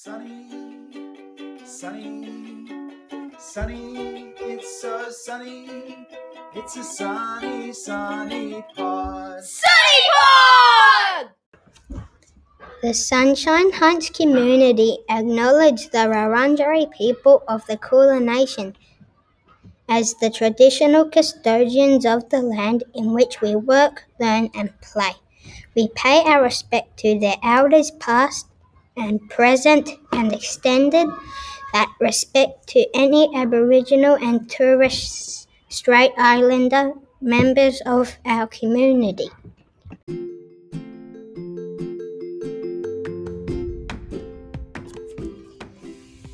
Sunny, sunny, sunny, it's so sunny. It's a sunny, sunny pod. Sunny pod! The Sunshine Heights community acknowledge the Wurundjeri people of the Kulin Nation as the traditional custodians of the land in which we work, learn, and play. We pay our respect to their elders past and present and extended that respect to any Aboriginal and Torres Strait Islander members of our community.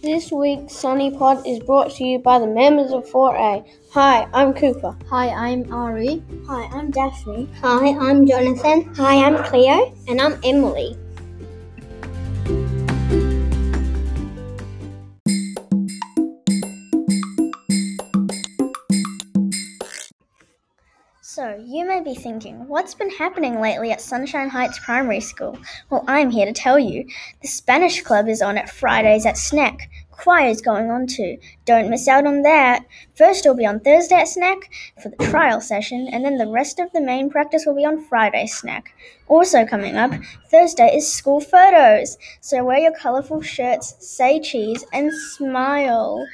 This week's Sunny Pod is brought to you by the members of 4A. Hi, I'm Cooper. Hi, I'm Ari. Hi, I'm Daphne. Hi, I'm Jonathan. Hi, I'm Cleo. And I'm Emily. So, you may be thinking, what's been happening lately at Sunshine Heights Primary School? Well, I'm here to tell you. The Spanish Club is on at Fridays at Snack. Choir's going on too. Don't miss out on that. First, it'll be on Thursday at Snack for the trial session, and then the rest of the main practice will be on Friday Snack. Also coming up, Thursday is school photos. So wear your colourful shirts, say cheese, and smile.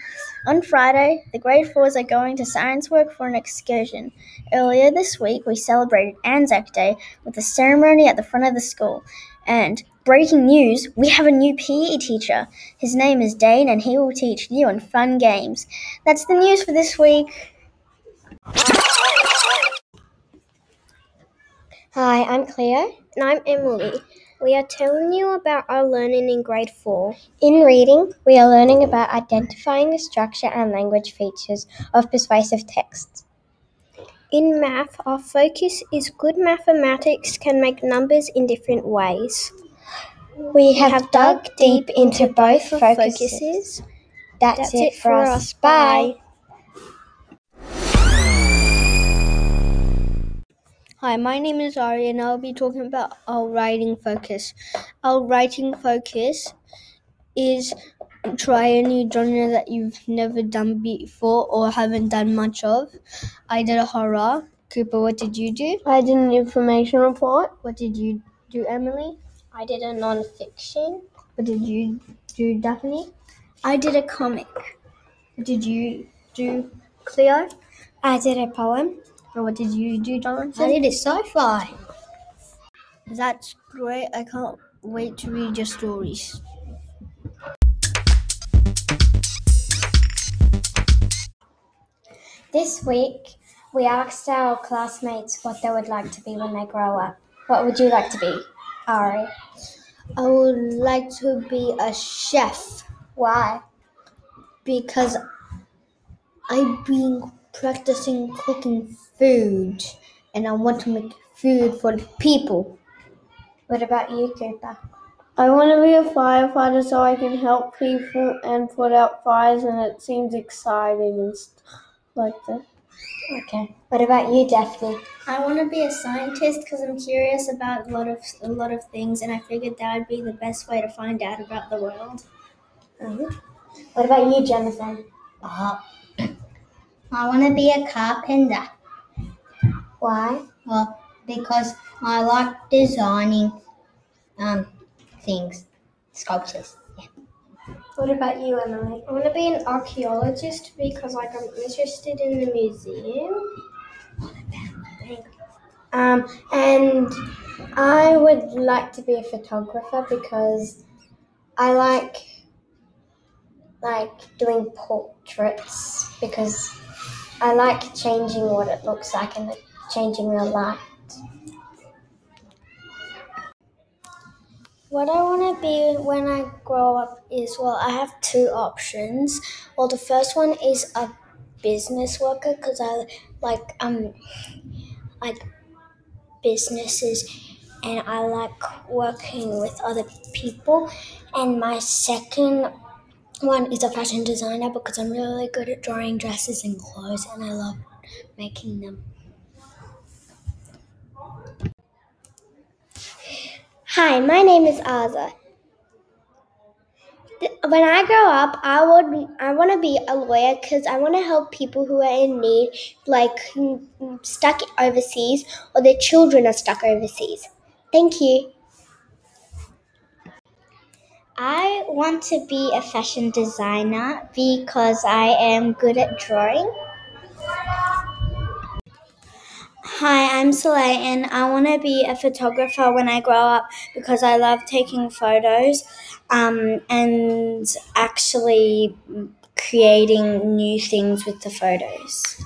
On Friday, the grade fours are going to Scienceworks for an excursion. Earlier this week, we celebrated Anzac Day with a ceremony at the front of the school. And breaking news, we have a new PE teacher. His name is Dane, and he will teach you in fun games. That's the news for this week. Hi, I'm Cleo. And I'm Emily. We are telling you about our learning in grade 4. In reading, we are learning about identifying the structure and language features of persuasive texts. In math, our focus is good mathematics can make numbers in different ways. We have, dug deep into both focuses. focuses. That's, That's it for us. Bye. Hi, my name is Ari, and I'll be talking about our writing focus. Our writing focus is try a new genre that you've never done before or haven't done much of. I did a horror. Cooper, what did you do? I did an information report. What did you do, Emily? I did a non-fiction. What did you do, Daphne? I did a comic. What did you do, Cleo? I did a poem. And what did you do, Jonathan? I did a sci-fi. That's great. I can't wait to read your stories. This week, we asked our classmates what they would like to be when they grow up. What would you like to be, Ari? I would like to be a chef Why? because I've been practicing cooking food and I want to make food for the people. What about you, Cooper? I want to be a firefighter so I can help people and put out fires, and it seems exciting and stuff like that. Okay. What about you, Daphne? I want to be a scientist because I'm curious about a lot of a lot of things, and I figured that would be the best way to find out about the world. What about you, Jonathan? Uh, I want to be a carpenter. Why? Well, because I like designing um, things, sculptures. Yeah. What about you, Emily? I want to be an archaeologist because like I'm interested in the museum. Um, and I would like to be a photographer because I like like doing portraits because I like changing what it looks like and changing the light. What I want to be when I grow up is well, I have two options. Well, the first one is a business worker because I like um like businesses and I like working with other people. And my second one is a fashion designer because I'm really good at drawing dresses and clothes and I love making them. Hi, my name is Aza. when I grow up, I would I want to be a lawyer because I want to help people who are in need, like mm, mm, stuck overseas or their children are stuck overseas. Thank you. I want to be a fashion designer because I am good at drawing. Hi, I'm Soleil, and I want to be a photographer when I grow up because I love taking photos um, and actually creating new things with the photos.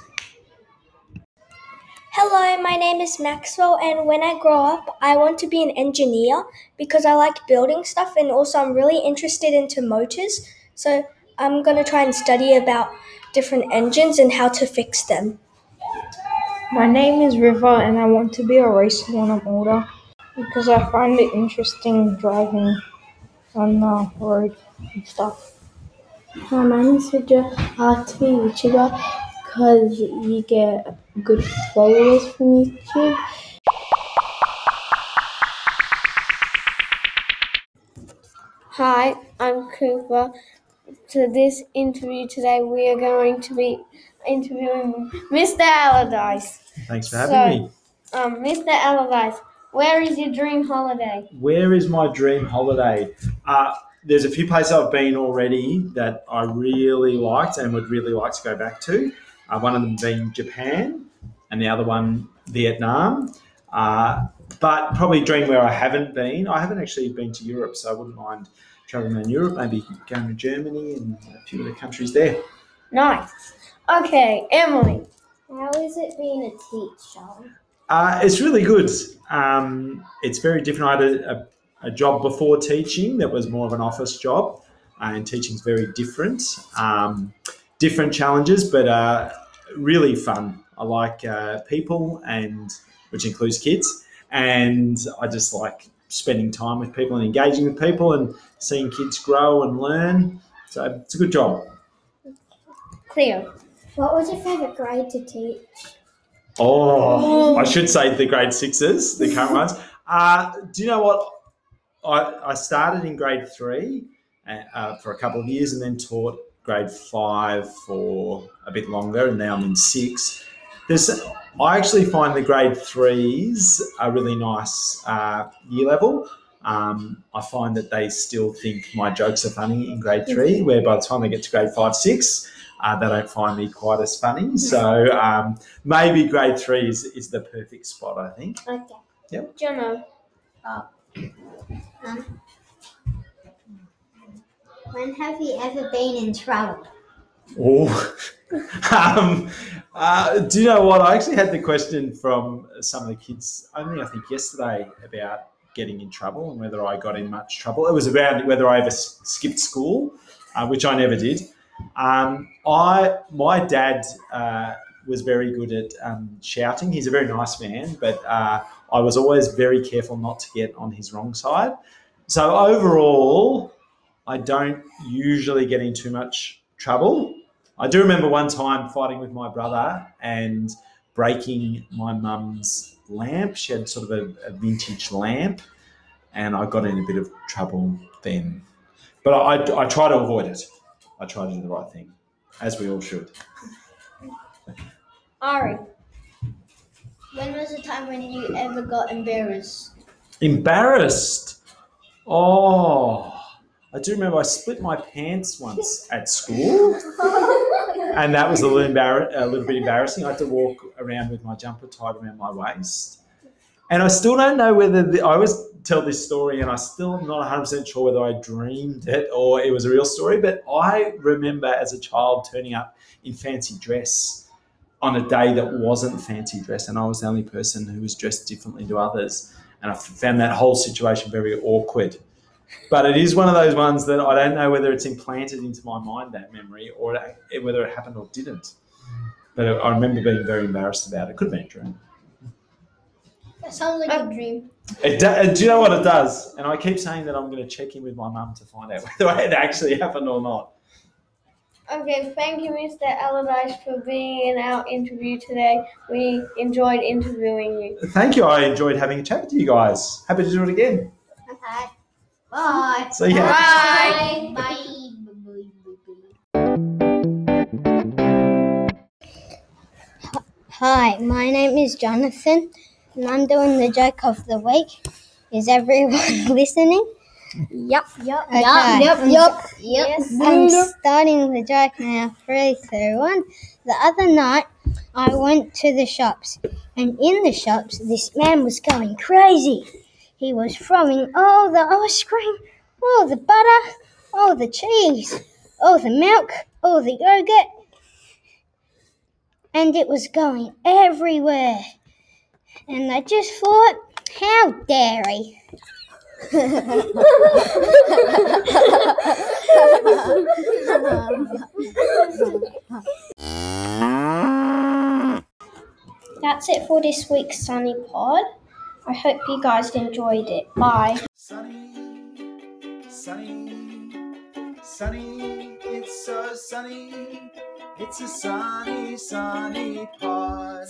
Hello, my name is Maxwell, and when I grow up, I want to be an engineer because I like building stuff and also I'm really interested into motors. So I'm going to try and study about different engines and how to fix them. My name is River, and I want to be a racer when I'm older because I find it interesting driving on the road and stuff. Hi, my name is Hidra. I like to be a YouTuber because you get good followers from YouTube. Hi, I'm Cooper. To this interview today, we are going to be interviewing Mr. Allardyce. Thanks for having So- me. Um, Mr. Allardyce, where is your dream holiday? Where is my dream holiday? Uh, there's a few places I've been already that I really liked and would really like to go back to. Uh, one of them being Japan, and the other one Vietnam. Uh, but probably dream where I haven't been. I haven't actually been to Europe, so I wouldn't mind traveling around Europe. Maybe going to Germany and a few other countries there. Nice. Okay, Emily. How is it being a teacher? Uh, it's really good. Um, it's very different. I had a, a, a job before teaching that was more of an office job, uh, and teaching's very different. Um, different challenges, but uh, really fun. I like uh, people, and which includes kids, and I just like spending time with people and engaging with people and seeing kids grow and learn. So it's a good job. Cleo. What was your favorite grade to teach? Oh, I should say the grade sixes, the current ones. Uh, do you know what? I, I started in grade three uh, uh, for a couple of years and then taught grade five for a bit longer, and now I'm in six. There's, I actually find the grade threes a really nice uh, year level. Um, I find that they still think my jokes are funny in grade three, where by the time they get to grade five, six, uh, they don't find me quite as funny. So um, maybe grade three is, is the perfect spot, I think. Okay. Yep. Jono. When have you ever been in trouble? Oh, um, uh, do you know what? I actually had the question from some of the kids only, I think, yesterday about getting in trouble and whether I got in much trouble. It was about whether I ever skipped school, uh, which I never did. Um, I, my dad uh, was very good at um, shouting. He's a very nice man, but uh, I was always very careful not to get on his wrong side. So overall, I don't usually get in too much trouble. I do remember one time fighting with my brother and breaking my mum's lamp. She had sort of a, a vintage lamp, and I got in a bit of trouble then. But I, I try to avoid it. I try to do the right thing, as we all should. Ari. When was the time when you ever got embarrassed? Embarrassed. Oh, I do remember I split my pants once at school, and that was a little, embar- a little bit embarrassing. I had to walk around with my jumper tied around my waist, and I still don't know whether the, I always tell this story, and I still am not 100 percent sure whether I dreamed it or it was a real story. But I remember as a child turning up in fancy dress on a day that wasn't fancy dress, and I was the only person who was dressed differently to others and I found that whole situation very awkward. But it is one of those ones that I don't know whether it's implanted into my mind that memory or it, whether it happened or didn't. But I remember being very embarrassed about it. Could have been a dream. That sounds like a dream. It do, uh, do you know what it does? And I keep saying that I'm going to check in with my mum to find out whether it actually happened or not. Okay, thank you, Mr. Allardyce, for being in our interview today. We enjoyed interviewing you. Thank you. I enjoyed having a chat with you guys. Happy to do it again. Okay. Bye. So yeah. Bye. Bye. Hi, my name is Jonathan, and I'm doing the joke of the week. Is everyone listening? Yep, yep, okay. yep, yep, yep. Yes. I'm starting the joke now. Three, two, one. The other night, I went to the shops, and in the shops, this man was going crazy. He was throwing all the ice cream, all the butter, all the cheese, all the milk, all the yogurt, and it was going everywhere. And I just thought, how dare he? That's it for this week's Sunny Pod. I hope you guys enjoyed it. Bye. Sunny, sunny, sunny, it's so sunny. It's a sunny, sunny pod.